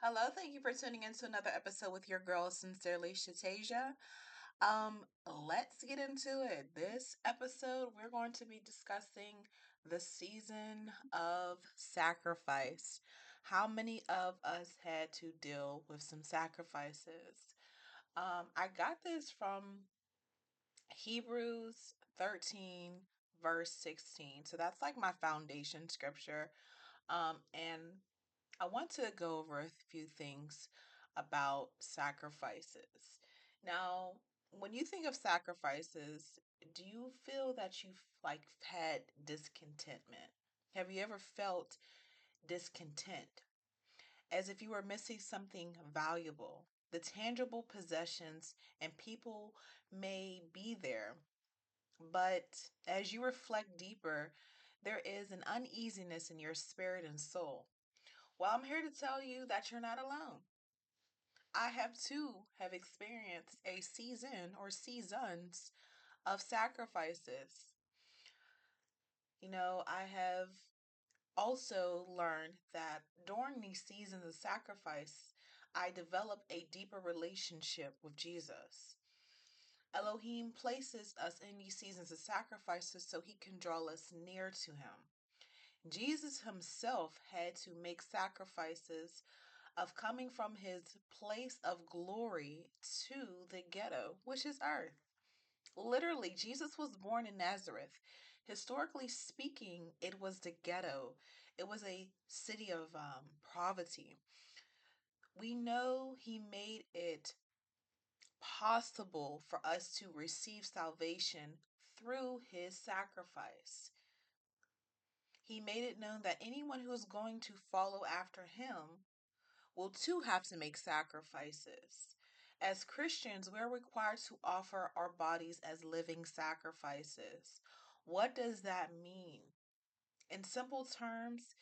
Hello, thank you for tuning in to another episode with your girl, Sincerely Shatasia. Um, let's get into it. This episode, we're going to be discussing the season of sacrifice. How many of us had to deal with some sacrifices? Um, I got this from Hebrews 13, verse 16. So that's like my foundation scripture. Um, and I want to go over a few things about sacrifices. Now, when you think of sacrifices, do you feel that you've like had discontentment? Have you ever felt discontent as if you were missing something valuable? The tangible possessions and people may be there, but as you reflect deeper, there is an uneasiness in your spirit and soul. Well, I'm here to tell you that you're not alone. I have too have experienced a season or seasons of sacrifices. You know, I have also learned that during these seasons of sacrifice, I develop a deeper relationship with Jesus. Elohim places us in these seasons of sacrifices so he can draw us near to him. Jesus himself had to make sacrifices of coming from his place of glory to the ghetto, which is earth. Literally, Jesus was born in Nazareth. Historically speaking, it was the ghetto. It was a city of um, poverty. We know he made it possible for us to receive salvation through his sacrifice. He made it known that anyone who is going to follow after him will too have to make sacrifices. As Christians, we're required to offer our bodies as living sacrifices. What does that mean? In simple terms,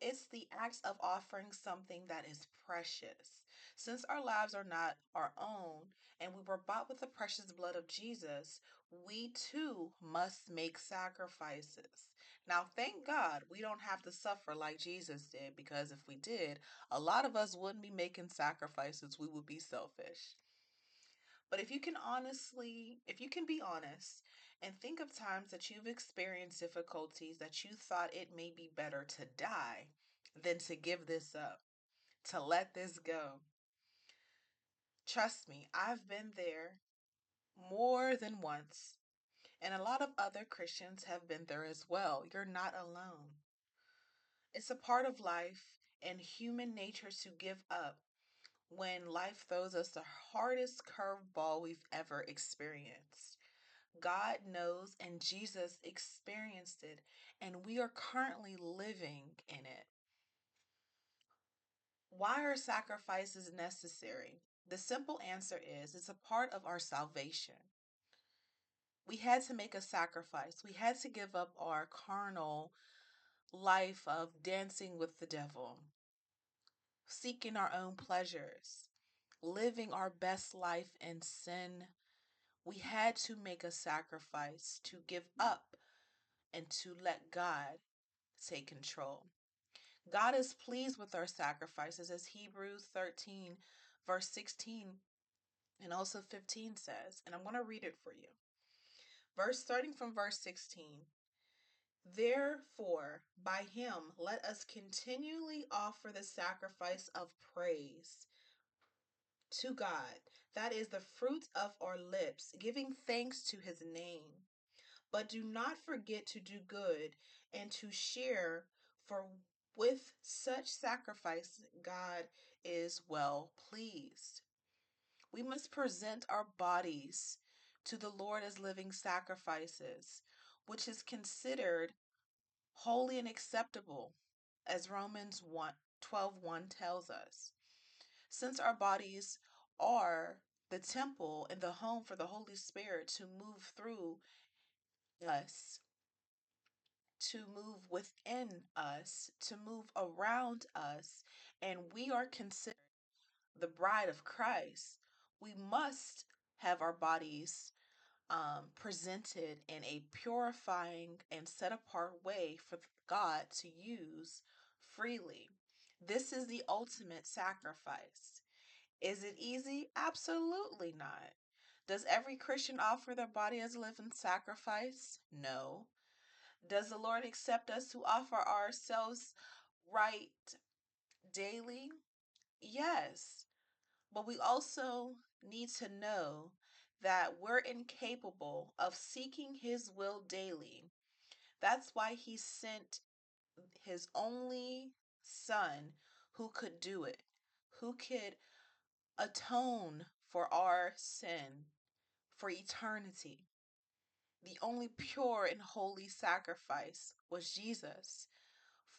it's the act of offering something that is precious. Since our lives are not our own and we were bought with the precious blood of Jesus, we too must make sacrifices. Now, thank God we don't have to suffer like Jesus did, because if we did, a lot of us wouldn't be making sacrifices. We would be selfish. But if you can honestly, if you can be honest and think of times that you've experienced difficulties that you thought it may be better to die than to give this up, to let this go. Trust me, I've been there more than once. And a lot of other Christians have been there as well. You're not alone. It's a part of life and human nature to give up when life throws us the hardest curveball we've ever experienced. God knows, and Jesus experienced it, and we are currently living in it. Why are sacrifices necessary? The simple answer is it's a part of our salvation. We had to make a sacrifice. We had to give up our carnal life of dancing with the devil, seeking our own pleasures, living our best life in sin. We had to make a sacrifice to give up and to let God take control. God is pleased with our sacrifices, as Hebrews 13, verse 16 and also 15 says. And I'm going to read it for you. Verse starting from verse 16. Therefore, by him, let us continually offer the sacrifice of praise to God. That is the fruit of our lips, giving thanks to his name. But do not forget to do good and to share, for with such sacrifice, God is well pleased. We must present our bodies to the Lord as living sacrifices, which is considered holy and acceptable, as Romans 1, 12 1 tells us. Since our bodies are the temple and the home for the Holy Spirit to move through us, to move within us, to move around us, and we are considered the bride of Christ, we must have our bodies um, presented in a purifying and set apart way for God to use freely. This is the ultimate sacrifice. Is it easy? Absolutely not. Does every Christian offer their body as a living sacrifice? No. Does the Lord accept us who offer ourselves right daily? Yes. But we also need to know that we're incapable of seeking His will daily. That's why He sent His only Son who could do it, who could atone for our sin for eternity. The only pure and holy sacrifice was Jesus.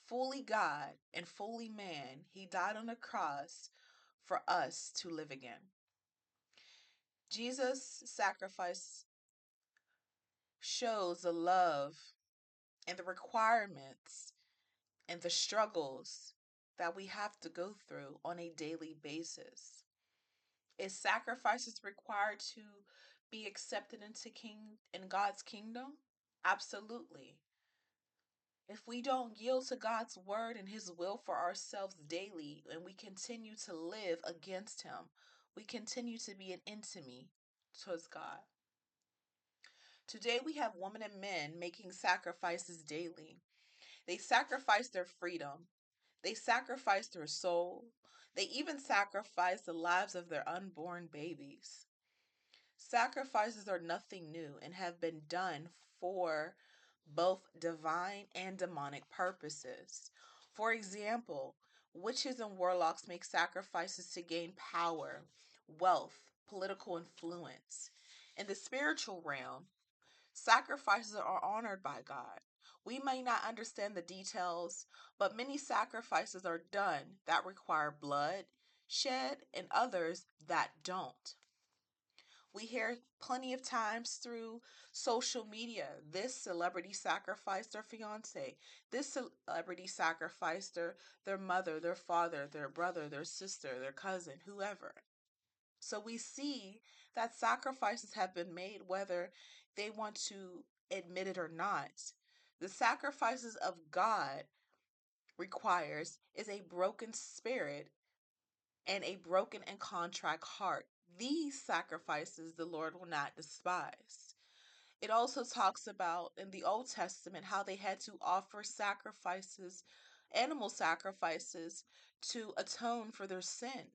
Fully God and fully man, he died on the cross for us to live again. Jesus' sacrifice shows the love and the requirements and the struggles that we have to go through on a daily basis. Is sacrifices required to be accepted into king in God's kingdom? Absolutely. If we don't yield to God's word and his will for ourselves daily and we continue to live against him, we continue to be an enemy towards God. Today we have women and men making sacrifices daily. They sacrifice their freedom. They sacrifice their soul. They even sacrifice the lives of their unborn babies. Sacrifices are nothing new and have been done for both divine and demonic purposes. For example, witches and warlocks make sacrifices to gain power, wealth, political influence. In the spiritual realm, sacrifices are honored by God. We may not understand the details, but many sacrifices are done that require blood shed and others that don't. We hear plenty of times through social media this celebrity sacrificed their fiance, this celebrity sacrificed their, their mother, their father, their brother, their sister, their cousin, whoever. So we see that sacrifices have been made whether they want to admit it or not. The sacrifices of God requires is a broken spirit and a broken and contrite heart. These sacrifices the Lord will not despise. It also talks about in the Old Testament how they had to offer sacrifices, animal sacrifices, to atone for their sin.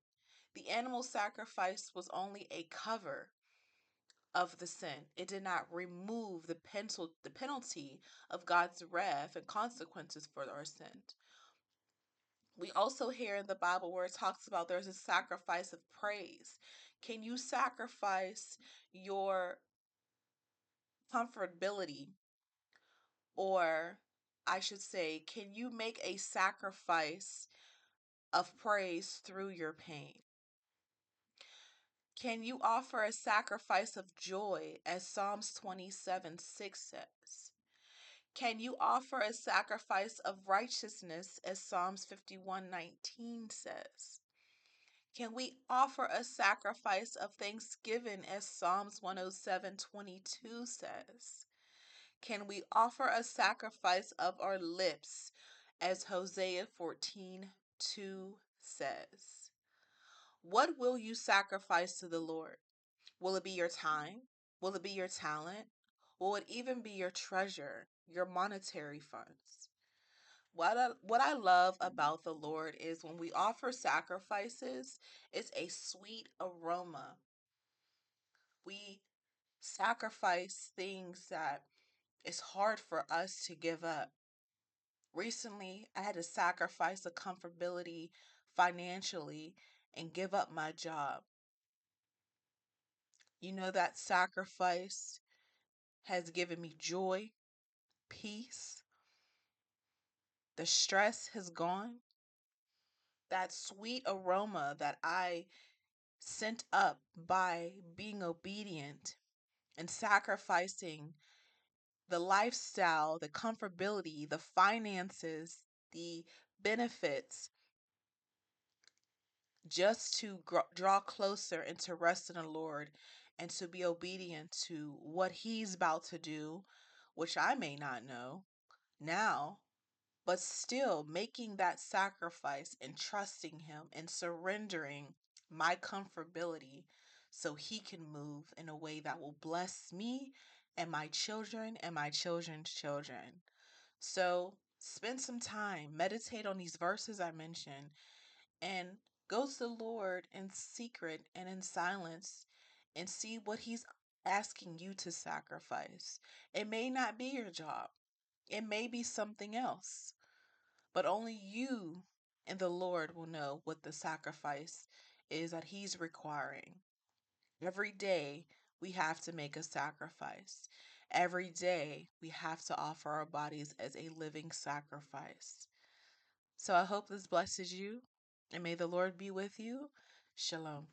The animal sacrifice was only a cover of the sin. It did not remove the, pencil, the penalty of God's wrath and consequences for our sin. We also hear in the Bible where it talks about there's a sacrifice of praise. Can you sacrifice your comfortability? Or I should say, can you make a sacrifice of praise through your pain? Can you offer a sacrifice of joy, as Psalms 27 6 says? Can you offer a sacrifice of righteousness, as Psalms 51 19 says? Can we offer a sacrifice of thanksgiving, as Psalms 107 22 says? Can we offer a sacrifice of our lips, as Hosea 14 2 says? What will you sacrifice to the Lord? Will it be your time? Will it be your talent? Will it even be your treasure, your monetary funds? What I, what I love about the Lord is when we offer sacrifices, it's a sweet aroma. We sacrifice things that it's hard for us to give up. Recently, I had to sacrifice a comfortability financially and give up my job. You know, that sacrifice has given me joy, peace. The stress has gone. That sweet aroma that I sent up by being obedient and sacrificing the lifestyle, the comfortability, the finances, the benefits just to draw closer and to rest in the Lord and to be obedient to what He's about to do, which I may not know now. But still making that sacrifice and trusting Him and surrendering my comfortability so He can move in a way that will bless me and my children and my children's children. So spend some time, meditate on these verses I mentioned, and go to the Lord in secret and in silence and see what He's asking you to sacrifice. It may not be your job, it may be something else, but only you and the Lord will know what the sacrifice is that He's requiring. Every day we have to make a sacrifice. Every day we have to offer our bodies as a living sacrifice. So I hope this blesses you and may the Lord be with you. Shalom.